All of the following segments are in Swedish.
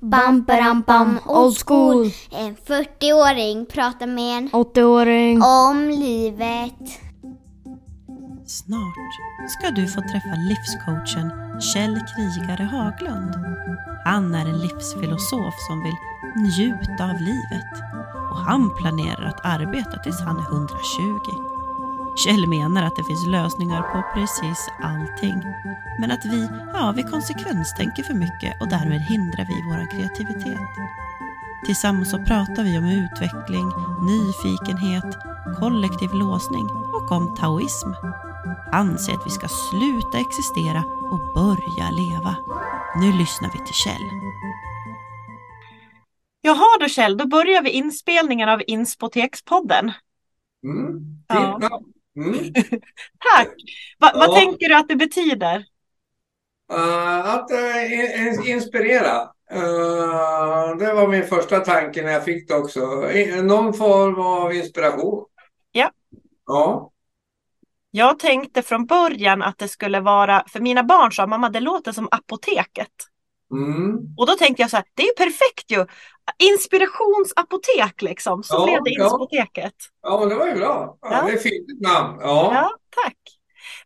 Bam, bam, bam, old school. En 40-åring pratar med en 80-åring. om livet. Snart ska du få träffa livscoachen Kjell Krigare Haglund. Han är en livsfilosof som vill njuta av livet och han planerar att arbeta tills han är 120. Kjell menar att det finns lösningar på precis allting, men att vi, ja, vi konsekvenstänker för mycket och därmed hindrar vi vår kreativitet. Tillsammans så pratar vi om utveckling, nyfikenhet, kollektiv låsning och om taoism. Han säger att vi ska sluta existera och börja leva. Nu lyssnar vi till Kjell. Jaha då Kjell, då börjar vi inspelningen av Inspotekspodden. Mm. Ja. Ja. Mm. Tack! Va, Vad Ja. tänker du att det betyder? Uh, att uh, in, inspirera. Uh, det var min första tanke när jag fick det också. I, någon form av inspiration. Ja. Ja. Jag tänkte från början att det skulle vara, för mina barn sa mamma det låter som apoteket. Mm. Och då tänkte jag så här, det är ju perfekt ju! Inspirationsapotek liksom, så Ja, blev det ja. Inspoteket. ja, men det var ju bra. Ja, Ja. Det är ett fint namn. Ja. Ja, tack.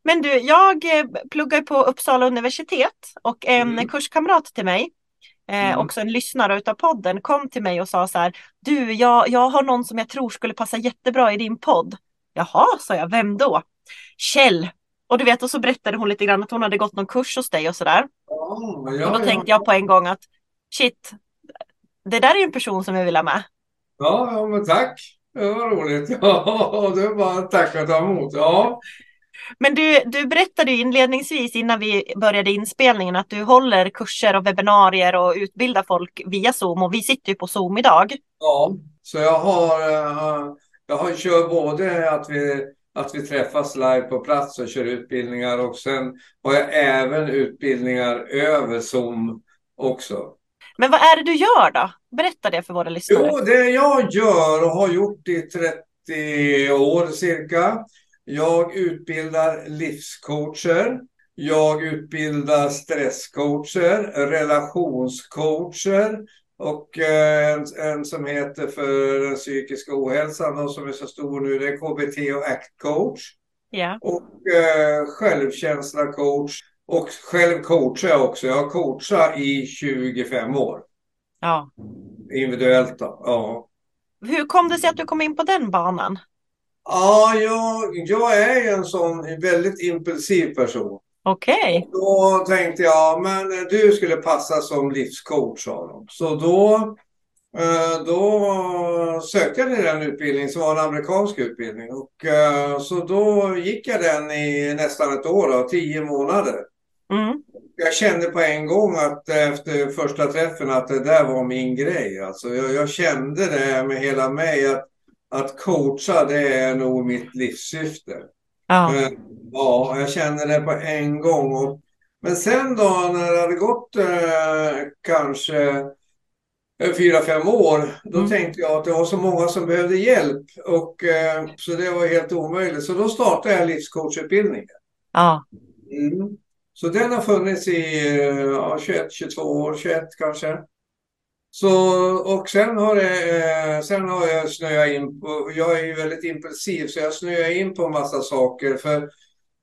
Men du, jag eh, pluggar på Uppsala universitet och en Mm. kurskamrat till mig, eh, Mm. också en lyssnare utav podden, kom till mig och sa så här, du, jag, jag har någon som jag tror skulle passa jättebra i din podd. Jaha, sa jag, vem då? Kjell. Och du vet, och så berättade hon lite grann att hon hade gått någon kurs hos dig och sådär. Ja, Och då ja. tänkte jag på en gång att shit, det där är ju en person som jag vill ha med. Ja, ja, men tack. Det var roligt. Ja, det var bara tack och ta emot. Ja. Men du, du berättade inledningsvis innan vi började inspelningen att du håller kurser och webbinarier och utbildar folk via Zoom och vi sitter ju på Zoom idag. Ja, så jag har, eh, jag har kör både att vi, att vi träffas live på plats och kör utbildningar och sen har jag även utbildningar över Zoom också. Men vad är det du gör då? Berätta det för våra lyssnare. Jo, det jag gör och har gjort i 30 år cirka. Jag utbildar livscoacher. Jag utbildar stresscoacher, relationscoacher och eh, en, en som heter för den psykiska ohälsan och som är så stor nu, det är KBT och ACT coach. Ja. Och eh, självkänsla coach. Och själv coachar jag också. Jag har coachat i 25 år. ja. Individuellt då. Ja. Hur kom det sig att du kom in på den banan? Ja, jag, jag är en sån väldigt impulsiv person. Okej. Då tänkte jag, men du skulle passa som livscoach sa de. Så då, eh, då sökte jag till den utbildningen som var en amerikansk utbildning. Och, eh, så då gick jag den i nästan ett år, då, tio månader. Mm. Jag kände på en gång att efter första träffen att det där var min grej. Alltså jag, jag kände det med hela mig att, att coacha det är nog mitt livssyfte. Ja. Ja, jag kände det på en gång. Och, men sen då när det hade gått eh, kanske eh, fyra, fem år, då Mm. tänkte jag att det var så många som behövde hjälp. Och, eh, så det var helt omöjligt. Så då startade jag livscoachutbildningen. ja. Mm. Så den har funnits i eh, ja, 21, 22 år, 21 kanske. Så, och sen har, det, eh, sen har jag snöat in på, jag är ju väldigt impulsiv så jag snöar in på en massa saker. För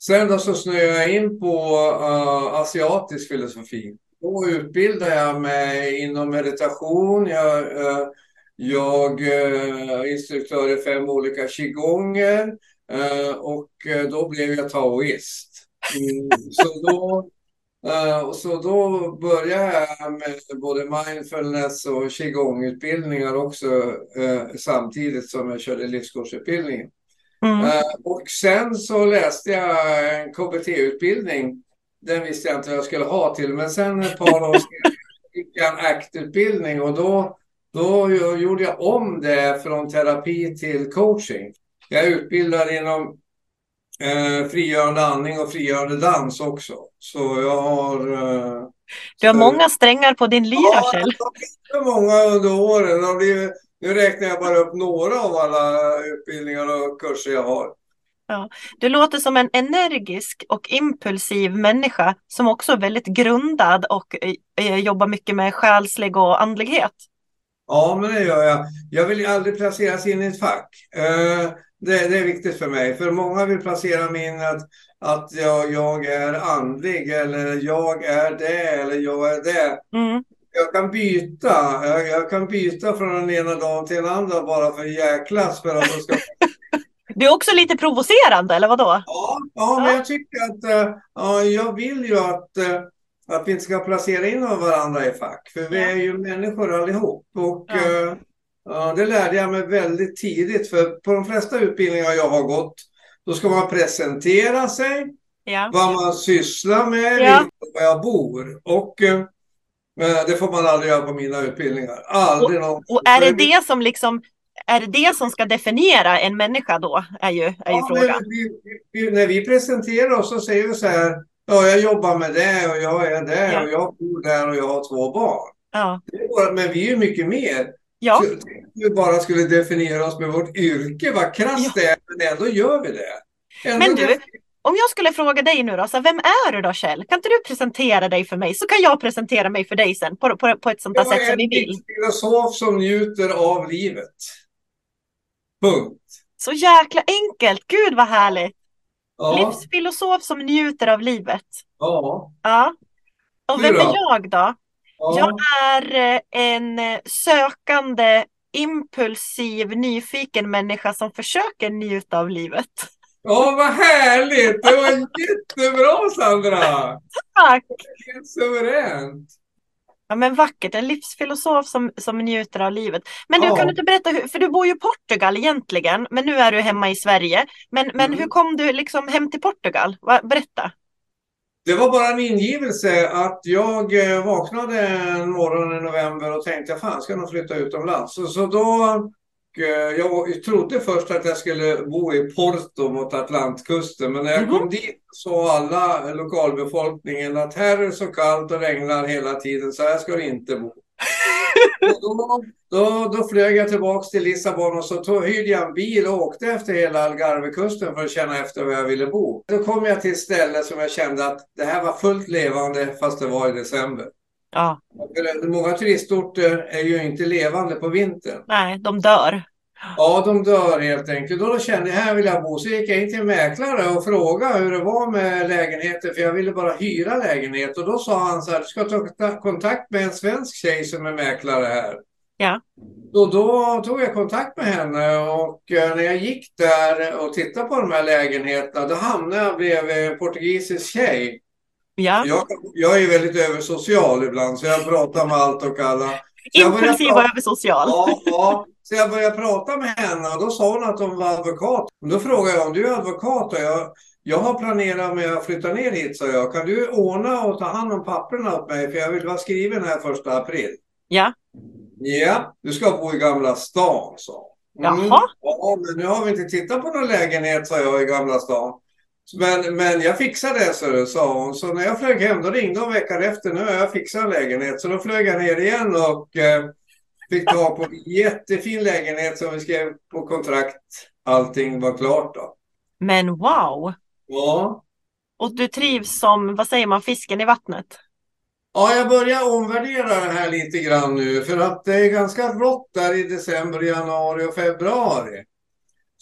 sen då så snöade jag in på uh, asiatisk filosofi. Då utbildade jag mig inom meditation. Jag, uh, jag uh, instruktör i fem olika qigonger uh, och då blev jag taoist. Mm, så då, så då började jag med både mindfulness och qigong-utbildningar också samtidigt som jag körde livskursutbildningen. Mm. Eh, och sen så läste jag en KBT-utbildning. Den visste jag inte vad jag skulle ha till, men sen ett par år senare fick jag en ACT-utbildning och då, då gjorde jag om det från terapi till coaching. Jag är utbildad inom eh, frigörande andning och frigörande dans också. Så jag har... Eh, Du har så- många strängar på din lyra, Ja, Kjell. har blivit så många under åren. Det har blivit, nu räknar jag bara upp några av alla utbildningar och kurser jag har. Du låter som en energisk och impulsiv människa som också är väldigt grundad och eh, jobbar mycket med själslig och andlighet. Ja, men det gör jag. Jag vill ju aldrig placeras in i ett fack. Eh, det, det är viktigt för mig. För många vill placera mig in att, att jag, jag är andlig eller jag är det eller jag är det. Mm. Jag kan byta. Jag, jag kan byta från den ena dagen till den andra bara för jäklas för att det ska Du är också lite provocerande, eller vadå? Ja, ja, men jag tycker att eh, ja, jag vill ju att, eh, att vi inte ska placera in varandra i fack. För vi är ju människor allihop. Och Ja. eh, ja, det lärde jag mig väldigt tidigt. För på de flesta utbildningar jag har gått, då ska man presentera sig, Ja. vad man sysslar med, Ja. var jag bor. Och eh, det får man aldrig göra på mina utbildningar. Aldrig någon. Och är det det som liksom är det det som ska definiera en människa då? Är ju, är ju Ja, frågan. men vi, vi, när vi presenterar oss så säger vi så här. Ja, jag jobbar med det och jag är där Ja. och jag bor där och jag har två barn. Ja. Bara- Men vi är ju mycket mer. Ja. Så vi bara skulle definiera oss med vårt yrke, vad krasst Ja. det är, men ändå gör vi det. Ändå Men du, om jag skulle fråga dig nu då, så här, vem är du då Kjell? Kan inte du presentera dig för mig? Så kan jag presentera mig för dig sen på, på, på ett sånt jag sätt är som vi en vill. filosof som njuter av livet. Punkt. Så jäkla enkelt, gud vad härligt. Ja, Livsfilosof som njuter av livet. ja, Ja. Och vem är jag då? ja. Jag är eh, en eh, sökande, impulsiv, nyfiken människa som försöker njuta av livet. Ja, vad härligt! Det var jättebra Sandra! Tack! Helt suveränt! Ja men vackert, en livsfilosof som, som njuter av livet. Men du Ja. kan du inte berätta, hur, för du bor ju i Portugal egentligen, men nu är du hemma i Sverige. Men, men Mm. hur kom du liksom hem till Portugal? Berätta. Det var bara en ingivelse att jag eh, vaknade en morgon i november och tänkte fan ska jag nog flytta utomlands. Så, så då, jag trodde först att jag skulle bo i Porto mot Atlantkusten men när jag Mhm. kom dit sa alla lokalbefolkningen att här är det så kallt och regnar hela tiden så här ska det inte bo. Då, då, då flög jag tillbaks till Lissabon och så tog, hyrde jag en bil och åkte efter hela Algarvekusten för att känna efter var jag ville bo. Då kom jag till ett ställe som jag kände att det här var fullt levande fast det var i december. Ja, För Många turistorter är ju inte levande på vintern. nej, de dör. Ja, de dör helt enkelt. Och då kände jag, här vill jag bo. Så gick jag in till en mäklare och frågade hur det var med lägenheter, för jag ville bara hyra lägenhet. Och då sa han så här, du ska ta kontakt med en svensk tjej som är mäklare här. Ja. Och då tog jag kontakt med henne och eh, när jag gick där och tittade på de här lägenheterna, då hamnade jag bredvid en portugisisk tjej. Ja. Jag, jag är väldigt översocial ibland, så jag pratar med allt och alla. Impulsiv och översocial. Ja, ja. Så jag började prata med henne och då sa hon att hon var advokat. Då frågade jag om du är advokat och jag, jag har planerat med att flytta ner hit, sa jag. Kan du ordna och ta hand om papperna åt mig? För jag vill vara skriven här första april. Ja. Ja, du ska bo i Gamla stan, sa hon. Mm. Jaha. Ja, men nu har vi inte tittat på någon lägenhet, sa jag, i Gamla stan. Men, men jag fixade det, så sa hon. Så när jag flög hem, då ringde hon veckan efter. Nu har jag fixat en lägenhet. Så då flög jag ner igen och eh, fick tag på en jättefin lägenhet som vi skrev på kontrakt. Allting var klart då. Men wow! Ja. Och du trivs som, vad säger man, fisken i vattnet? Ja, jag börjar omvärdera det här lite grann nu för att det är ganska rått där i december, januari och februari.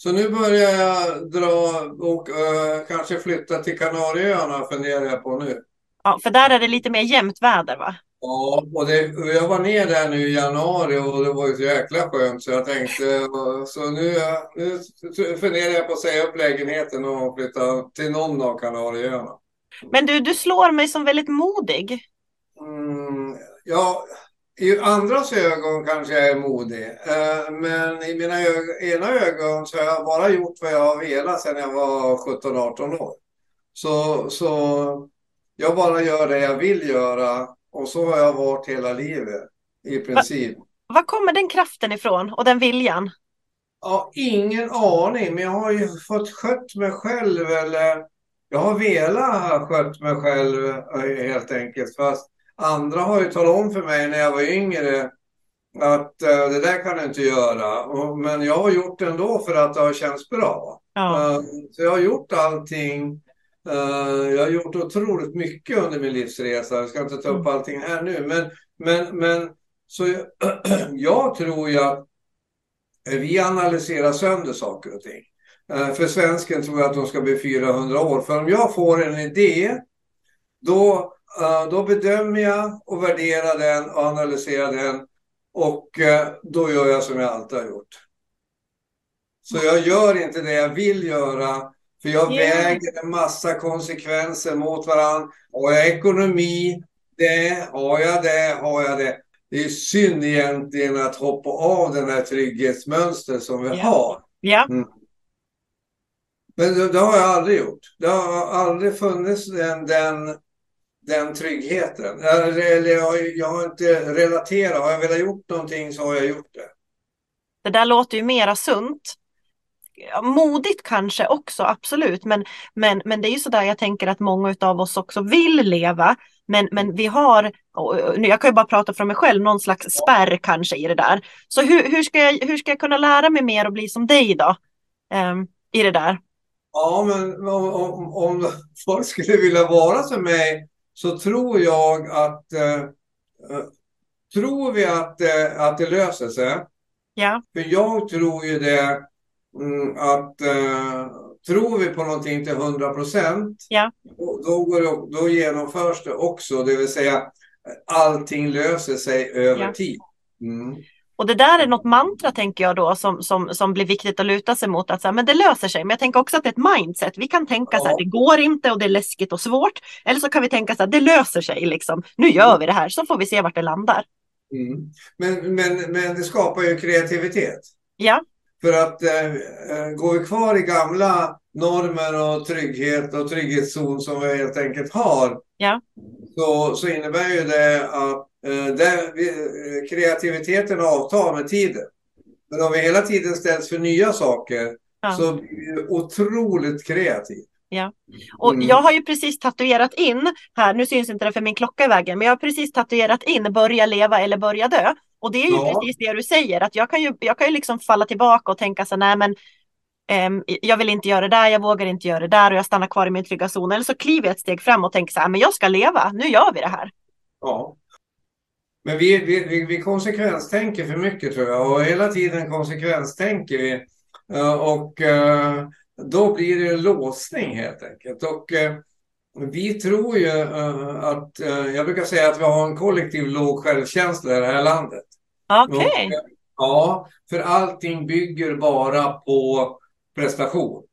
Så nu börjar jag dra och eh, kanske flytta till Kanarieöarna funderar jag på nu. Ja, för där är det lite mer jämnt väder va? Ja, och det, jag var ner där nu i januari och det var ju så jäkla skönt så jag tänkte, så nu, nu funderar jag på att säga upp lägenheten och flytta till någon av Kanarieöarna. Men du, du slår mig som väldigt modig. Mm, ja, i andras ögon kanske jag är modig. Eh, men i mina ög- ena ögon så har jag bara gjort vad jag har velat sedan jag var 17-18 år. Så, så jag bara gör det jag vill göra och så har jag varit hela livet i princip. Var kommer den kraften ifrån och den viljan? Ja, ingen aning, men jag har ju fått skött mig själv eller jag har velat ha skött mig själv eh, helt enkelt. Fast andra har ju talat om för mig när jag var yngre att eh, det där kan du inte göra. Och, men jag har gjort det ändå för att det har känts bra. Ja. Eh, Så jag har gjort allting. Eh, Jag har gjort otroligt mycket under min livsresa. Jag ska inte ta upp Mm. allting här nu. Men, men, men så jag, jag tror ju att vi analyserar sönder saker och ting. Eh, För svensken tror jag att de ska bli 400 år. För om jag får en idé, då, då bedömer jag och värderar den och analyserar den. Och eh, då gör jag som jag alltid har gjort. Så jag gör inte det jag vill göra. För jag Ja. väger en massa konsekvenser mot varandra. Har jag ekonomi? Det. Har jag det? Har jag det? Det är synd egentligen att hoppa av den här trygghetsmönster som vi Ja. har. Ja. Men det, det har jag aldrig gjort. Det har aldrig funnits den, den, den tryggheten. Eller, jag, har inte relaterat. Har jag velat gjort någonting så har jag gjort det. Det där låter ju mera sunt. Modigt kanske också, absolut. Men, men, men det är ju sådär jag tänker att många av oss också vill leva. Men, men vi har, nu, jag kan ju bara prata från mig själv, någon slags spärr kanske i det där. Så hur, hur, ska, jag, hur ska jag kunna lära mig mer och bli som dig då? Ehm, I det där. Ja, men om, om, om folk skulle vilja vara som mig så tror jag att eh, eh, tror vi att, eh, att det löser sig. Ja, För jag tror ju det mm, att eh, tror vi på någonting till 100 procent Ja. då, då, går det, då genomförs det också. Det vill säga allting löser sig över Ja. tid. Mm. Och det där är något mantra tänker jag då som, som, som blir viktigt att luta sig mot. Att så här, men det löser sig. Men jag tänker också att det är ett mindset. Vi kan tänka så här, Ja. det går inte och det är läskigt och svårt. Eller så kan vi tänka så här, det löser sig liksom. Nu gör vi det här så får vi se vart det landar. Mm. Men, men, men det skapar ju kreativitet. Ja, För att eh, eh, går vi kvar i gamla normer och trygghet och trygghetszon som vi helt enkelt har. Ja. Så, så innebär ju det att eh, vi, eh, kreativiteten avtar med tiden. Men om vi hela tiden ställs för nya saker Ja. så blir vi otroligt kreativ. Och Mm. jag har ju precis tatuerat in här, nu syns inte det för min klocka i vägen, men jag har precis tatuerat in börja leva eller börja dö. Och det är ju Ja. precis det du säger, att jag kan ju, jag kan ju liksom falla tillbaka och tänka så nej men jag vill inte göra det där, jag vågar inte göra det där och jag stannar kvar i min trygga zon. Eller så kliver jag ett steg fram och tänker så här, men jag ska leva, nu gör vi det här. Ja. Men vi, vi, vi, konsekvenstänker för mycket tror jag och hela tiden konsekvenstänker vi. Eh, Och eh, då blir det en låsning helt enkelt. Och eh, vi tror ju att, jag brukar säga att vi har en kollektiv låg självkänsla i det här landet. Okej, eh, Ja, för allting bygger bara på prestation.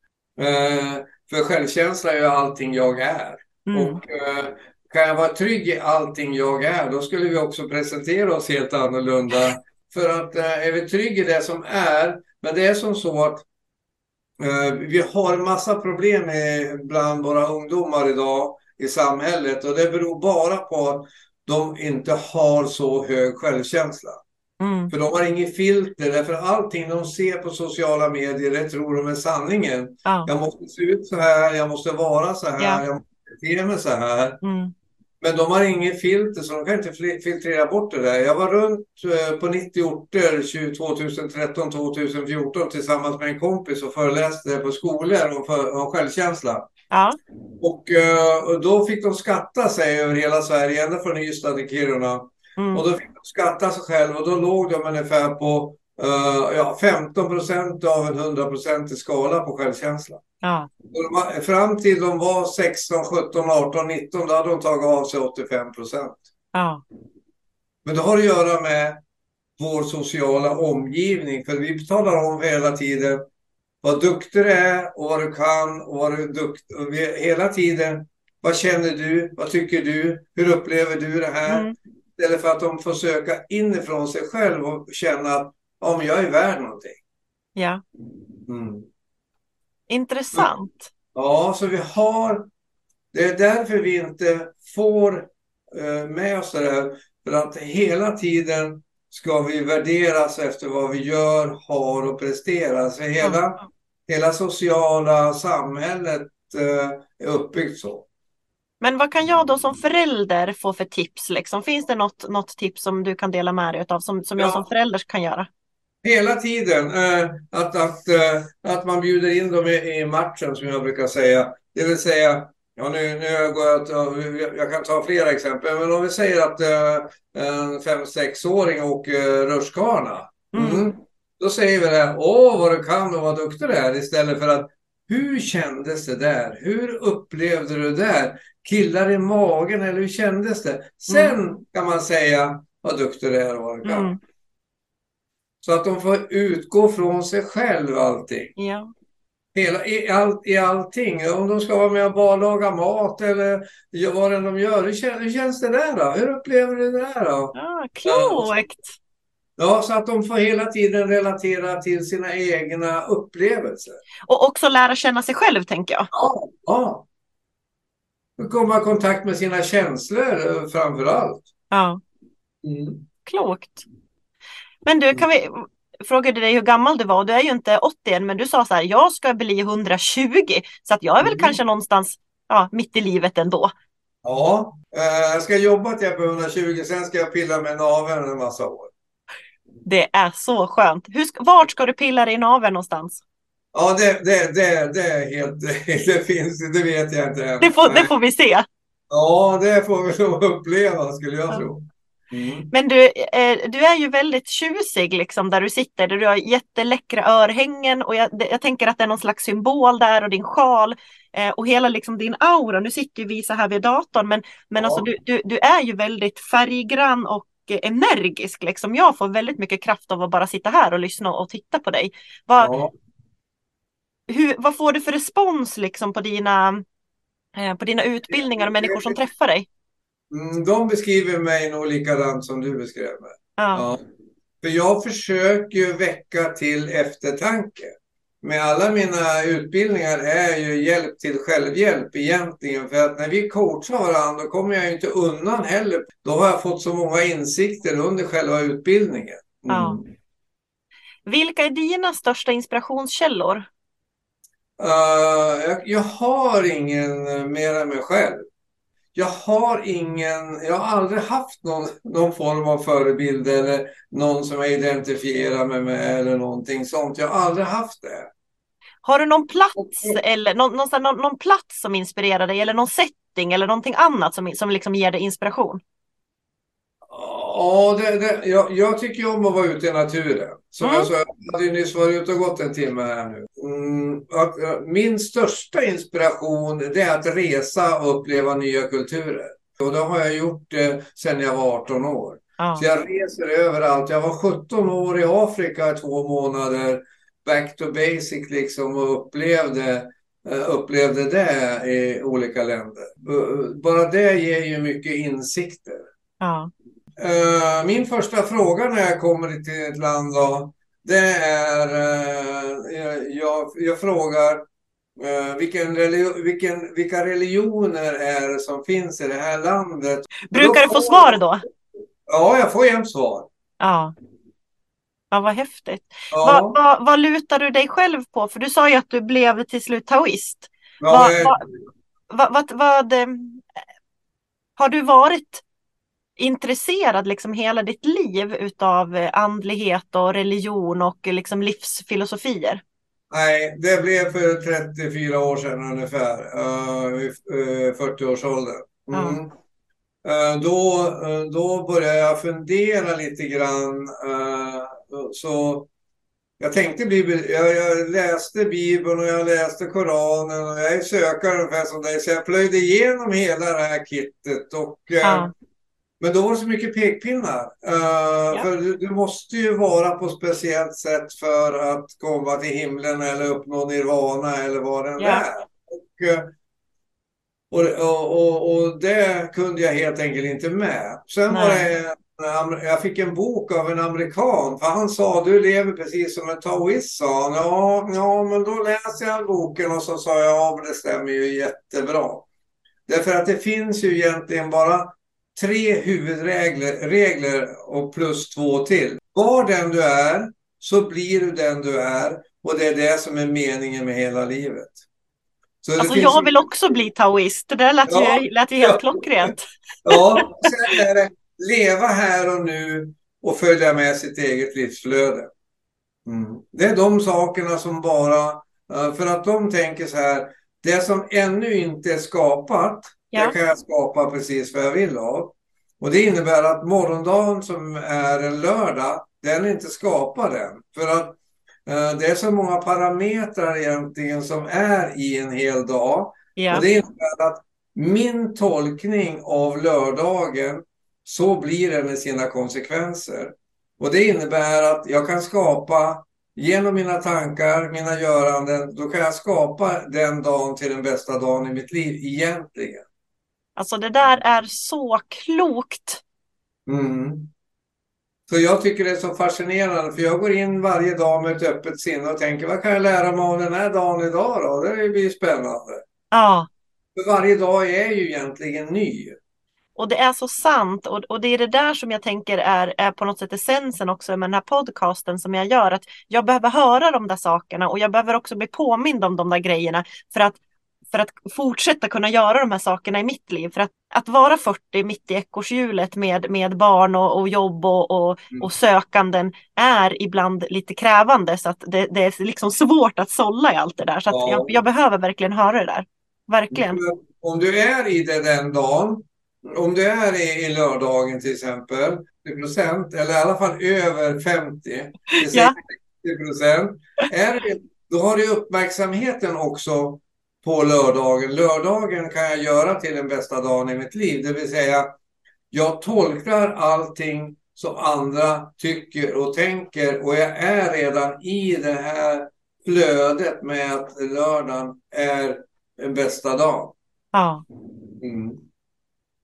Eh, För självkänsla är ju allting jag är. mm. Och eh, kan jag vara trygg i allting jag är, då skulle vi också presentera oss helt annorlunda. För att eh, är vi trygg i det som är, men det är som så att eh, vi har en massa problem med, bland våra ungdomar idag i samhället och det beror bara på att de inte har så hög självkänsla. Mm. För de har inget filter, därför allting de ser på sociala medier, det tror de är sanningen. Ja. Jag måste se ut så här, jag måste vara så här, Ja. jag måste bete mig så här. Mm. Men de har inget filter så de kan inte filtrera bort det där. Jag var runt eh, på 90 orter 2013-2014 tillsammans med en kompis och föreläste på skolor om, för, om självkänsla. Ja. Och, eh, och då fick de skatta sig över hela Sverige, ända från Ystad till Kiruna. Mm. Och då fick de skatta sig själv och då låg de ungefär på eh, ja, 15 procent av en 100 procentig skala på självkänsla. Ja. De Fram till de var 16, 17, 18, 19, då hade de tagit av sig 85 procent. Ja. Men det har att göra med vår sociala omgivning. För vi talar om hela tiden vad duktig du är och vad du kan och vad du är vi, hela tiden, vad känner du? Vad tycker du? Hur upplever du det här? Mm. Istället för att de får söka inifrån sig själv och känna att men jag är värd någonting. ja. Mm. Intressant. Ja, så vi har... Det är därför vi inte får eh, med oss det där. För att hela tiden ska vi värderas efter vad vi gör, har och presterar. Så hela, Ja. hela sociala samhället eh, är uppbyggt så. Men vad kan jag då som förälder få för tips? Liksom? Finns det något, något tips som du kan dela med dig av som, som jag Ja. som förälder kan göra? Hela tiden. Eh, att, att, eh, att man bjuder in dem i, i matchen som jag brukar säga. Det vill säga, ja, nu, nu går jag, att, jag kan ta flera exempel, men om vi säger att eh, en fem sexåring åker rutschkana. Mm. Mm. Då säger vi det, åh vad du kan och vad duktig du är, istället för att hur kändes det där? Hur upplevde du det där? Killar i magen eller hur kändes det? Sen kan man säga vad duktig du är och vad du kan. Mm. Så att de får utgå från sig själv allting. Ja. Hela, i, all, I allting. Om de ska vara med och bara laga mat eller vad det de gör. Hur, kän, hur känns det där då? Hur upplever du det där då? Ja, klokt! Ja, så att de får hela tiden relatera till sina egna upplevelser. Och också lära känna sig själv, tänker jag. Ja, ja. Komma i kontakt med sina känslor eh, framför allt. Ja, Mm. klokt. Men du, kan vi frågade dig hur gammal du var. Du är ju inte 80 än, men du sa så här, jag ska bli 120. Så att jag är väl Mm. kanske någonstans ja, mitt i livet ändå. Ja, eh, jag ska jobba till jag blir 120, sen ska jag pilla med naveln en massa år. Det är så skönt. Hur, vart ska du pilla dig i naveln någonstans? Ja, det, det, det, det är helt, det finns, det vet jag inte än. Det får, det får vi se. Ja, det får vi nog uppleva skulle jag Ja. tro. Mm. Men du, eh, du är ju väldigt tjusig liksom där du sitter. Du har jätteläckra örhängen och jag, jag tänker att det är någon slags symbol där och din sjal eh, och hela liksom din aura. Nu sitter vi så här vid datorn men, men Ja. alltså du, du, du är ju väldigt färggrann och energisk liksom. Jag får väldigt mycket kraft av att bara sitta här och lyssna och titta på dig. Vad, Ja. Hur, vad får du för respons liksom på dina, eh, på dina utbildningar och människor som träffar dig? Mm, de beskriver mig nog likadant som du beskrev mig. Ja. Ja. För jag försöker ju väcka till eftertanke. Med alla mina utbildningar är ju hjälp till självhjälp egentligen. För att när vi coachar varandra då kommer jag ju inte undan heller. Då har jag fått så många insikter under själva utbildningen. Mm. Ja. Vilka är dina största inspirationskällor? Eh, jag, jag har ingen eh, mer än mig själv. Jag har ingen, jag har aldrig haft någon, någon form av förebild eller någon som jag identifierar mig med eller någonting sånt. Jag har aldrig haft det. Har du någon plats eller någon, någon, någon plats som inspirerar dig eller någon setting eller någonting annat som, som liksom ger dig inspiration? Ja, det, det, jag, jag tycker om att vara ute i naturen. Som Mm. jag sa, jag hade ju nyss varit ute och gått en timme här nu. Mm, min största inspiration det är att resa och uppleva nya kulturer. Och det har jag gjort eh, sedan jag var 18 år. Ja. Så jag reser överallt. Jag var 17 år i Afrika i två månader. Back to basic liksom och upplevde, eh, upplevde det i olika länder. Bara det ger ju mycket insikter. Ja. Eh, Min första fråga när jag kommer till ett land då, det är, eh, jag, jag frågar eh, vilken religi- vilken, vilka religioner är det som finns i det här landet? Brukar du få svar då? Ja, jag får jämt svar. Ja. Ja, vad häftigt. Ja, Vad, vad, vad lutar du dig själv på? För du sa ju att du blev till slut taoist. ja, vad, eh, vad, vad, har du varit intresserad liksom hela ditt liv utav eh, andlighet och religion och eh, liksom livsfilosofier? Nej, det blev för 34 år sedan ungefär, uh, i uh, 40-årsåldern. Mm. Eh, då, eh, då började jag fundera lite grann. eh, så jag tänkte bli, jag, jag läste Bibeln och jag läste Koranen och jag är sökare ungefär som dig. Så jag plöjde igenom hela det här kittet. Och, eh, Ja. Men då var det så mycket pekpinnar. Eh, För du, du måste ju vara på speciellt sätt för att komma till himlen eller uppnå nirvana eller vad det än Ja. är. Och, eh, och, och, och, det kunde jag helt enkelt inte med. Sen var Nej. det en jag fick en bok av en amerikan, för han sa du lever precis som en taoist, sa han. Ja, ja, men då läste jag boken och så sa jag, ja, men det stämmer ju jättebra. Därför att det finns ju egentligen bara tre huvudregler regler och plus två till. Var den du är så blir du den du är och det är det som är meningen med hela livet. Så Alltså finns jag vill också bli taoist. Det där lät, Ja. ju, lät ju helt Ja. klockrent. Ja, sen är det leva här och nu och följa med sitt eget livsflöde. Mm. Det är de sakerna som bara, eh, för att de tänker så här, det som ännu inte är skapat, Ja. det kan jag skapa precis vad jag vill av. Och det innebär att morgondagen som är en lördag, den är inte skapad än. För att eh, det är så många parametrar egentligen som är i en hel dag. Ja. Och det innebär att min tolkning av lördagen, så blir den med sina konsekvenser. Och det innebär att jag kan skapa, genom mina tankar, mina göranden, då kan jag skapa den dagen till den bästa dagen i mitt liv egentligen. Alltså det där är så klokt. Mm. Så jag tycker det är så fascinerande, för jag går in varje dag med ett öppet sinne och tänker, vad kan jag lära mig om den här dagen idag då? Det blir spännande. Ja. För varje dag är ju egentligen ny. Och det är så sant och, och det är det där som jag tänker är, är på något sätt essensen också med den här podcasten som jag gör. Att jag behöver höra de där sakerna och jag behöver också bli påmind om de där grejerna för att, för att fortsätta kunna göra de här sakerna i mitt liv. För att, att vara 40 mitt i ekorrhjulet med, med barn och, och jobb och, och, och sökanden är ibland lite krävande så att det, det är liksom svårt att sålla i allt det där. Så Ja. jag, jag behöver verkligen höra det där. Verkligen. Om du är i det den dagen, om du är i, i lördagen till exempel, 50 procent, eller i alla fall över 50, det säger Ja. 60 procent, är det, då har du uppmärksamheten också på lördagen. Lördagen kan jag göra till den bästa dagen i mitt liv, det vill säga jag tolkar allting som andra tycker och tänker och jag är redan i det här flödet med att lördagen är den bästa dagen. Ja, Mm.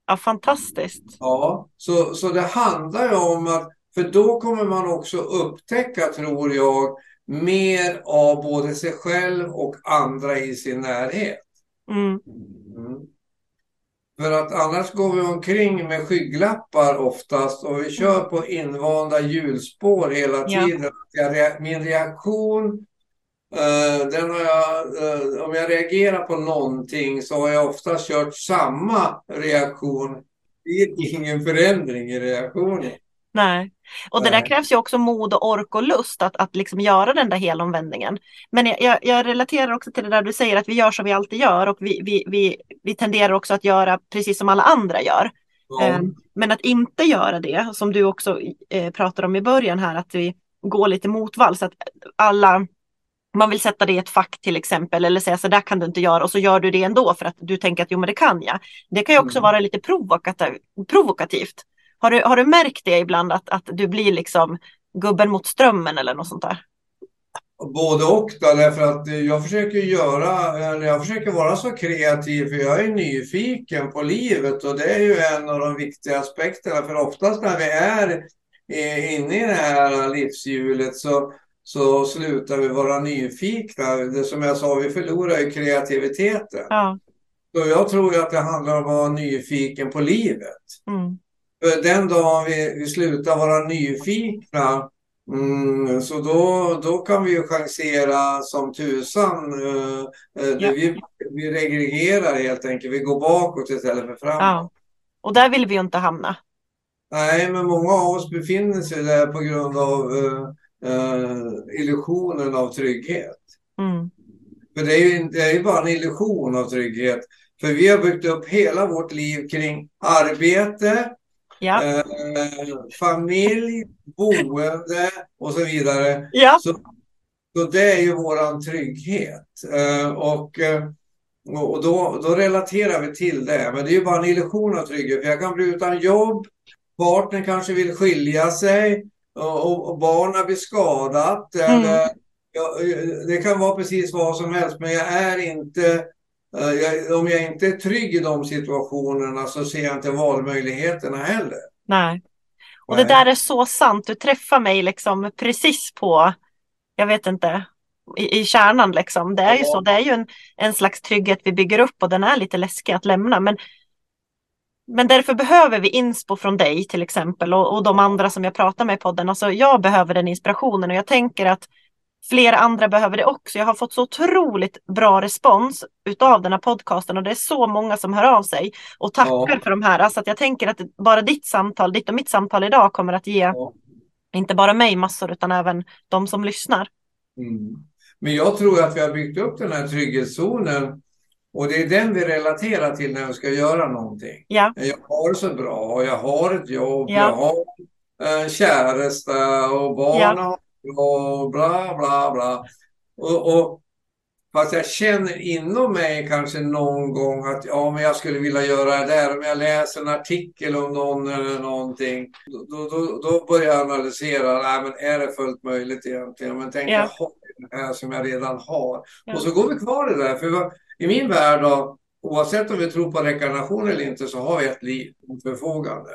ja fantastiskt. Ja, så, så det handlar ju om att, för då kommer man också upptäcka, tror jag, mer av både sig själv och andra i sin närhet. Mm. Mm. För att annars går vi omkring med skygglappar oftast och vi kör på invanda hjulspår hela Ja. tiden. Rea- min reaktion, eh, den har jag, eh, om jag reagerar på någonting så har jag ofta kört samma reaktion. Det är ingen förändring i reaktionen. Nej. Och det där Nej. krävs ju också mod och ork och lust att, att liksom göra den där helomvändningen. Men jag, jag, jag relaterar också till det där du säger att vi gör som vi alltid gör och vi, vi, vi, vi tenderar också att göra precis som alla andra gör. Eh, Men att inte göra det, som du också eh, pratade om i början här, att vi går lite motvalls, att alla man vill sätta det i ett fack till exempel eller säga så där kan du inte göra och så gör du det ändå för att du tänker att jo men det kan jag. Det kan ju också Mm. vara lite provokativ, provokativt. Har du, har du märkt det ibland att, att du blir liksom gubben mot strömmen eller något sånt där? Både och då, därför att jag försöker göra, jag försöker vara så kreativ för jag är nyfiken på livet och det är ju en av de viktiga aspekterna för oftast när vi är inne i det här livshjulet så, så slutar vi vara nyfikna. Det som jag sa, vi förlorar ju kreativiteten. Ja. Så jag tror ju att det handlar om att vara nyfiken på livet. Mm. För Den dagen vi, vi slutar vara nyfikna mm, så då, då kan vi ju chansera som tusan. Det Ja. vi, vi regregerar helt enkelt. Vi går bakåt istället för framåt. Ja. Och där vill vi ju inte hamna. Nej, men många av oss befinner sig där på grund av eh, illusionen av trygghet. Mm. För det är ju det är ju bara en illusion av trygghet. För vi har byggt upp hela vårt liv kring arbete, Ja. eh, familj, boende och så vidare. Ja. Så, så det är ju våran trygghet. Eh, och eh, och då, då relaterar vi till det. Men det är ju bara en illusion av trygghet. För jag kan bli utan jobb, partnern kanske vill skilja sig och, och, och barnen blir skadat. Mm. Eller, ja, det kan vara precis vad som helst, men jag är inte eh, jag, om jag inte är trygg i de situationerna så ser jag inte valmöjligheterna heller. Nej. Och Nej. det där är så sant. Du träffar mig liksom precis på, jag vet inte, i, i kärnan liksom. Det är ju Ja. så, det är ju en, en slags trygghet vi bygger upp och den är lite läskig att lämna. Men, men därför behöver vi inspo från dig till exempel och, och de andra som jag pratar med i podden. Alltså jag behöver den inspirationen och jag tänker att flera andra behöver det också. Jag har fått så otroligt bra respons utav den här podcasten och det är så många som hör av sig och tackar Ja. för de här. Så att jag tänker att bara ditt samtal, ditt och mitt samtal idag kommer att ge Ja. inte bara mig massor utan även de som lyssnar. Mm. Men jag tror att vi har byggt upp den här trygghetszonen och det är den vi relaterar till när vi ska göra någonting. Ja. Jag har det så bra, jag har ett jobb, Ja. jag har en käresta och barn Ja. har och bla bla bla. Och, och, fast jag känner inom mig kanske någon gång att ja, men jag skulle vilja göra det där. Om jag läser en artikel om någon eller någonting, då, då, då börjar jag analysera. Nej, men är det fullt möjligt egentligen? Men tänk, Ja. jag har det här som jag redan har. Ja. Och så går vi kvar i det där. För i min värld, då, oavsett om vi tror på reinkarnation eller inte, så har vi ett liv förfogande.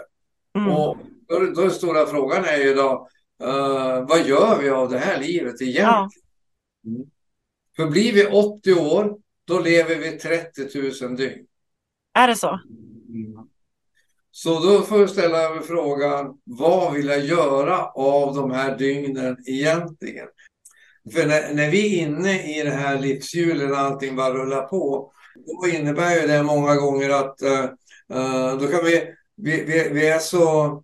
Mm. Och då, då är stora frågan är ju då, eh, vad gör vi av det här livet egentligen? Ja. Mm. För blir vi 80 år, då lever vi 30 000 dygn. Är det så? Så då får jag ställa mig frågan, vad vill jag göra av de här dygnen egentligen? För när, när vi är inne i det här livshjulet och allting bara rullar på, då innebär ju det många gånger att eh, då kan vi, vi, vi, vi är så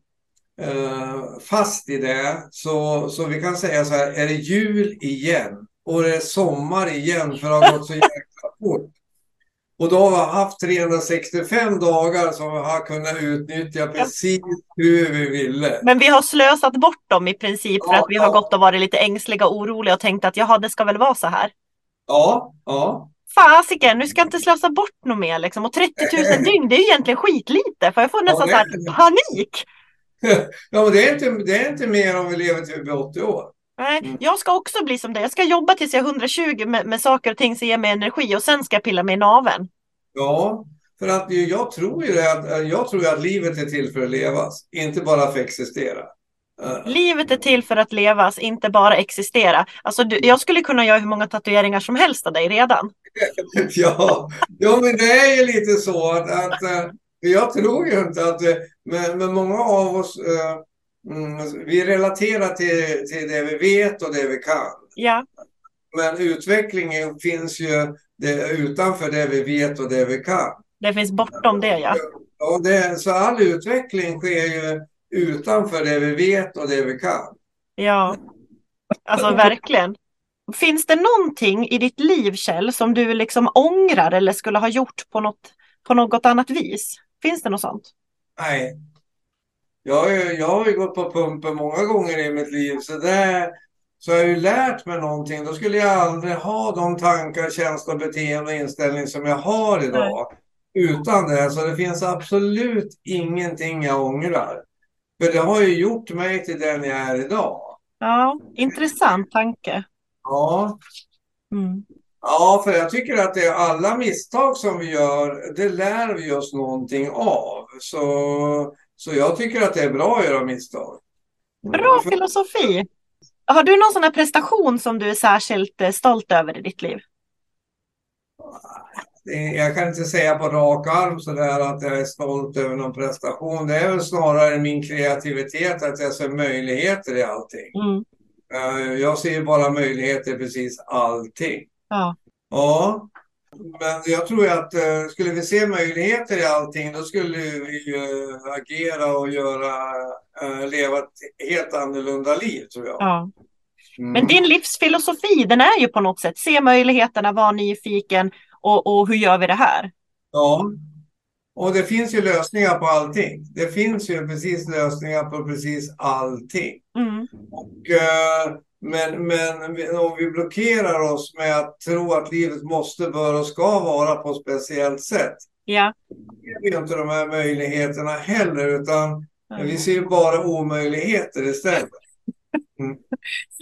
fast i det, så, så vi kan säga så här, är det jul igen och det är sommar igen för det har gått så jäkla fort. Och då har vi haft 365 dagar som vi har kunnat utnyttja precis hur vi ville. Men vi har slösat bort dem i princip för Ja, att vi har ja. gått och varit lite ängsliga och oroliga och tänkt att jaha, det ska väl vara så här. Ja, ja. Fasiken, nu ska jag inte slösa bort något mer liksom. Och 30 000 dygn, det är ju egentligen skitlite. För jag får nästan det så är här panik. Ja, men det är, inte, det är inte mer om vi lever till vi blir 80 år. Nej, Mm. jag ska också bli som dig. Jag ska jobba tills jag är 120 med, med saker och ting som ger mig energi och sen ska jag pilla mig i naveln. Ja, för att jag tror ju det att, jag tror att livet är till för att levas, inte bara för att existera. Eh, Livet är till för att levas, inte bara existera. Alltså, du, jag skulle kunna göra hur många tatueringar som helst av dig redan. Ja, ja, men det är ju lite så att, att eh, jag tror ju inte att, eh, men, men många av oss, eh, mm, vi relaterar till, till det vi vet och det vi kan. Ja, Men utvecklingen finns ju det, utanför det vi vet och det vi kan. det finns bortom det ja. Ja, det, så all utveckling sker ju utanför det vi vet och det vi kan. Ja, alltså verkligen. Finns det någonting i ditt liv Kjell som du liksom ångrar eller skulle ha gjort på något, på något annat vis? Finns det något sånt? Nej. Jag, jag har ju gått på pumpen många gånger i mitt liv, så, det, så jag har ju lärt mig någonting. Då skulle jag aldrig ha de tankar, känslor, beteenden och inställning som jag har idag. Utan det, så det finns absolut ingenting jag ångrar. För det har ju gjort mig till den jag är idag. Ja, intressant tanke. Ja, Mm. Ja, för jag tycker att det är alla misstag som vi gör, det lär vi oss någonting av. Så, så jag tycker att det är bra att göra misstag. Bra filosofi. Har du någon sån här prestation som du är särskilt eh, stolt över i ditt liv? Jag kan inte säga på rak arm sådär att jag är stolt över någon prestation. Det är väl snarare min kreativitet, att jag ser möjligheter i allting. Mm. Eh, Jag ser bara möjligheter i precis allting. Ja. Ja, men jag tror att eh, skulle vi se möjligheter i allting, då skulle vi eh, agera och göra, eh, leva ett helt annorlunda liv, tror jag. ja. Mm. Men din livsfilosofi, den är ju på något sätt se möjligheterna, vara nyfiken och, och hur gör vi det här? Ja, och det finns ju lösningar på allting. Det finns ju precis lösningar på precis allting. Mm. Och, eh, men, men om vi blockerar oss med att tro att livet måste, bör och ska vara på ett speciellt sätt, Ja. ser vi ju inte de här möjligheterna heller, utan vi ser bara omöjligheter istället.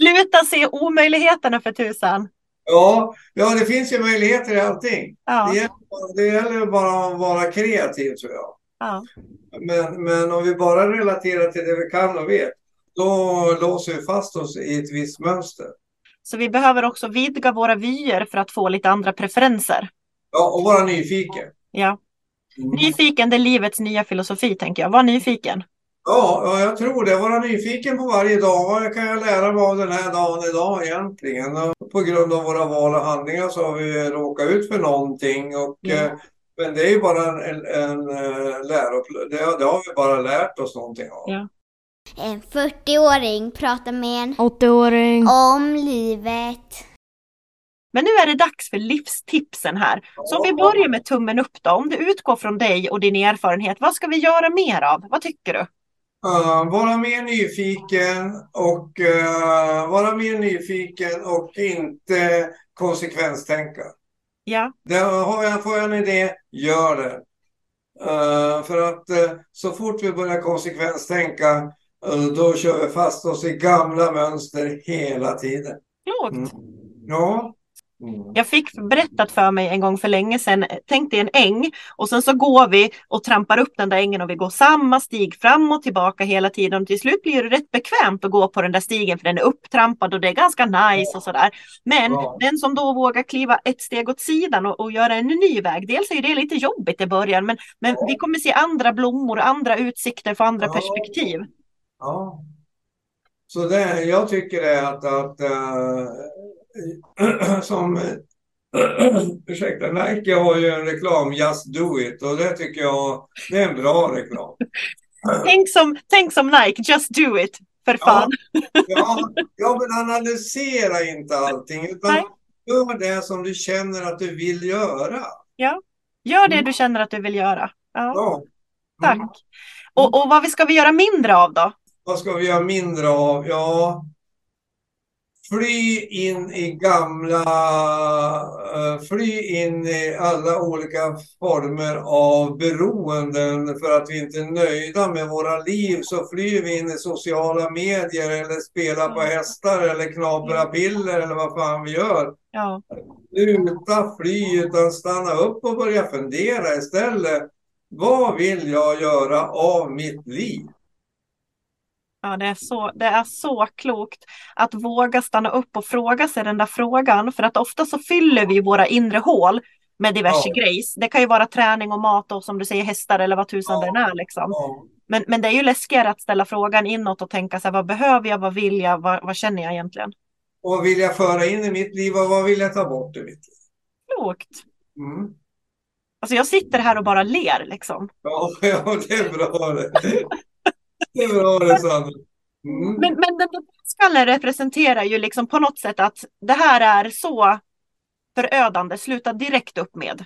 Sluta se omöjligheterna för tusan. Ja, ja, det finns ju möjligheter i allting. Det Ja. gäller, det gäller bara att vara kreativ, tror jag. Ja. Men, men om vi bara relaterar till det vi kan och vet, då låser vi fast oss i ett visst mönster. Så vi behöver också vidga våra vyer för att få lite andra preferenser. Ja, och vara nyfiken. Ja. Mm. Nyfiken, det är livets nya filosofi tänker jag. Var nyfiken. Ja, ja, jag tror det. Vara nyfiken på varje dag. Vad kan jag lära mig av den här dagen idag egentligen? Och på grund av våra val och handlingar så har vi råkat ut för någonting. Och, Ja. eh, men det är ju bara en, en, en eh, läroplan. Det, det har vi bara lärt oss någonting av. Ja. En 40-åring pratar med en 80-åring. om livet. Men nu är det dags för livstipsen här. Så om vi börjar med tummen upp då. Om du utgår från dig och din erfarenhet, vad ska vi göra mer av? Vad tycker du? Uh, vara mer nyfiken och uh, vara mer nyfiken och inte konsekvenstänka. Ja, Där har jag, får jag en idé, gör det. Uh, för att uh, så fort vi börjar konsekvenstänka, uh, då kör vi fast oss i gamla mönster hela tiden. klokt. Mm. Ja. Mm. Jag fick berättat för mig en gång för länge sedan, tänk dig en äng och sen så går vi och trampar upp den där ängen och vi går samma stig fram och tillbaka hela tiden. Och till slut blir det rätt bekvämt att gå på den där stigen för den är upptrampad och det är ganska nice och sådär. Men Ja. den som då vågar kliva ett steg åt sidan och, och göra en ny väg, dels är ju det lite jobbigt i början men, men vi kommer se andra blommor, andra utsikter, få andra Ja. perspektiv. Ja. Så det, jag tycker det att, att eh, som ursäkta, Nike har ju en reklam, Just Do It, och det tycker jag det är en bra reklam. Tänk som, tänk som Nike, just do it, för fan. Ja, ja, men analysera inte allting, utan Nej. gör det som du känner att du vill göra. Gör det Mm. du känner att du vill göra. Ja, Ja. tack. Mm. Och, och vad ska vi göra mindre av då? Vad ska vi göra mindre av? Ja, fly in i gamla, eh, fly in i alla olika former av beroenden för att vi inte är nöjda med våra liv så flyr vi in i sociala medier eller spelar på hästar eller knaprar piller eller vad fan vi gör. Ja, Sluta fly utan stanna upp och börja fundera istället. Vad vill jag göra av mitt liv? Ja det, är så, det är så klokt att våga stanna upp och fråga sig den där frågan. För att ofta så fyller vi våra inre hål med diverse Ja. grejs. Det kan ju vara träning och mat och som du säger hästar eller vad tusan Ja. det än är. Liksom. Ja. Men, men det är ju läskigare att ställa frågan inåt och tänka så här, vad behöver jag, vad vill jag, vad, vad känner jag egentligen? Och vad vill jag föra in i mitt liv och vad vill jag ta bort i mitt liv? Klokt. Mm. Alltså jag sitter här och bara ler liksom. Ja, ja, det är bra det. Det är bra det, Sandra. Mm. Men, men den där skallen representerar ju liksom på något sätt att det här är så förödande, sluta direkt upp med.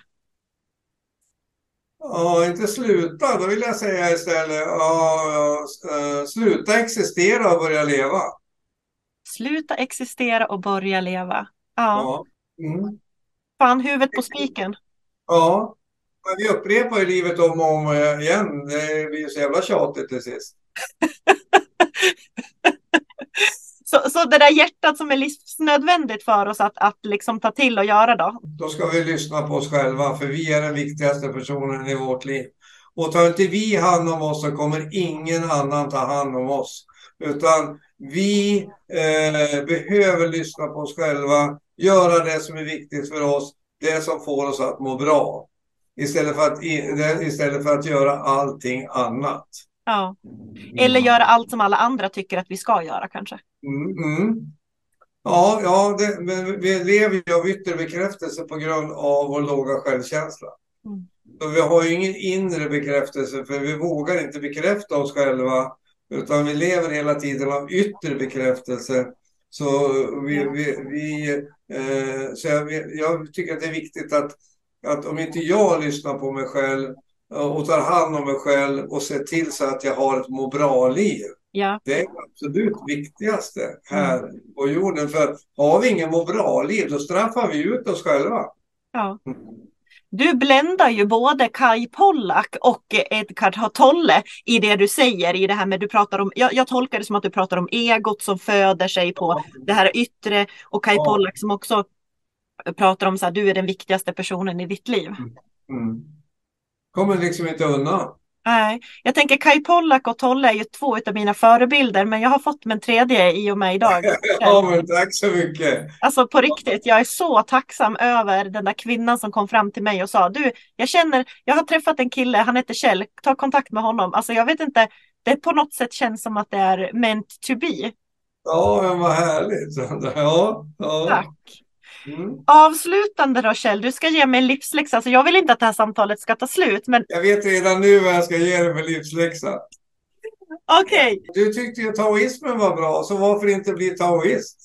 Ja, inte sluta, då vill jag säga istället, ja, eh, sluta existera och börja leva. Sluta existera och börja leva. Ja, Ja. Mm. fan huvudet på spiken. Ja, men vi upprepar ju livet om och om igen. Det blir så jävla tjatigt till sist. Så, så det där hjärtat som är livsnödvändigt för oss att, att liksom ta till och göra då. Då ska vi lyssna på oss själva, för vi är den viktigaste personen i vårt liv. Och tar inte vi hand om oss så kommer ingen annan ta hand om oss. Utan vi eh, behöver lyssna på oss själva, göra det som är viktigt för oss, det som får oss att må bra. Istället för att, istället för att göra allting annat. Ja. Eller göra allt som alla andra tycker att vi ska göra kanske. Mm, mm. Ja, ja det, men vi lever ju av yttre bekräftelse på grund av vår låga självkänsla. Mm. Så vi har ju ingen inre bekräftelse för vi vågar inte bekräfta oss själva utan vi lever hela tiden av yttre bekräftelse. Så, vi, vi, vi, eh, så jag, jag tycker att det är viktigt att, att om inte jag lyssnar på mig själv och tar hand om mig själv och ser till så att jag har ett må bra-liv Ja, det är det absolut viktigaste här på jorden. För har vi ingen må bra-liv, då straffar vi ut oss själva. ja. Du bländar ju både Kai Pollak och Edgar Tolle i det du säger i det här med du pratar om, jag, jag tolkar det som att du pratar om egot som föder sig på det här yttre och Kai Ja. Pollak som också pratar om så här, du är den viktigaste personen i ditt liv. Mm. Kommer liksom inte undan. Nej, jag tänker Kai Pollak och Tolle är ju två av mina förebilder, men jag har fått en tredje i och med idag. Ja, men tack så mycket. Alltså på riktigt, jag är så tacksam över den där kvinnan som kom fram till mig och sa, du, jag känner, jag har träffat en kille, han heter Kjell, ta kontakt med honom. Alltså jag vet inte, det på något sätt känns som att det är meant to be. Ja, men vad härligt. Ja, ja. Tack. Mm. Avslutande då Kjell, du ska ge mig en livsläxa. Alltså jag vill inte att det här samtalet ska ta slut, men Jag vet redan nu vad jag ska ge dig för livsläxa. Okej. Du tyckte ju taoismen var bra, så varför inte bli taoist?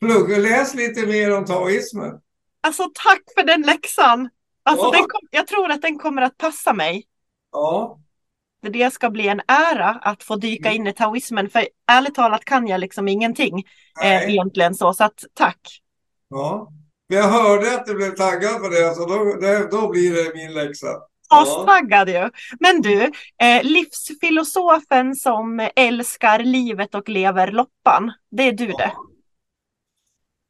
Plugga, läs lite mer om taoismen. Alltså tack för den läxan. Alltså, Ja. den kom, jag tror att den kommer att passa mig. Ja, Det ska bli en ära att få dyka in i taoismen. För ärligt talat kan jag liksom ingenting eh, egentligen så. Så att tack. Ja. Men jag hörde att du blev taggad på det, så då, det, då blir det min läxa. Ja. Astaggad ju. Men du, eh, livsfilosofen som älskar livet och lever loppan. Det är du det.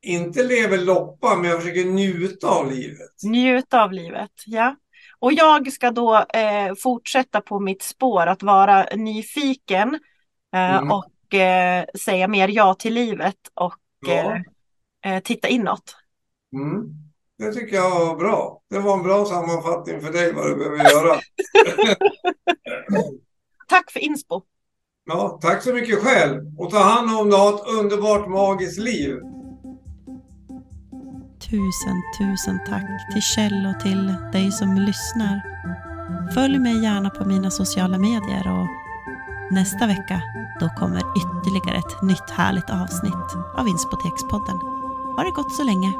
Inte lever loppan, men jag försöker njuta av livet. Njuta av livet, ja. Och jag ska då eh, fortsätta på mitt spår att vara nyfiken eh, Mm. och eh, säga mer ja till livet och Ja. Eh, titta inåt. Mm. Det tycker jag var bra. Det var en bra sammanfattning för dig vad du behöver göra. Tack för inspo. Ja, tack så mycket själv och ta hand om dig ha ett underbart magiskt liv. Tusen, tusen tack till Kjell och till dig som lyssnar. Följ mig gärna på mina sociala medier och nästa vecka då kommer ytterligare ett nytt härligt avsnitt av Inspotekspodden. Ha det gott så länge.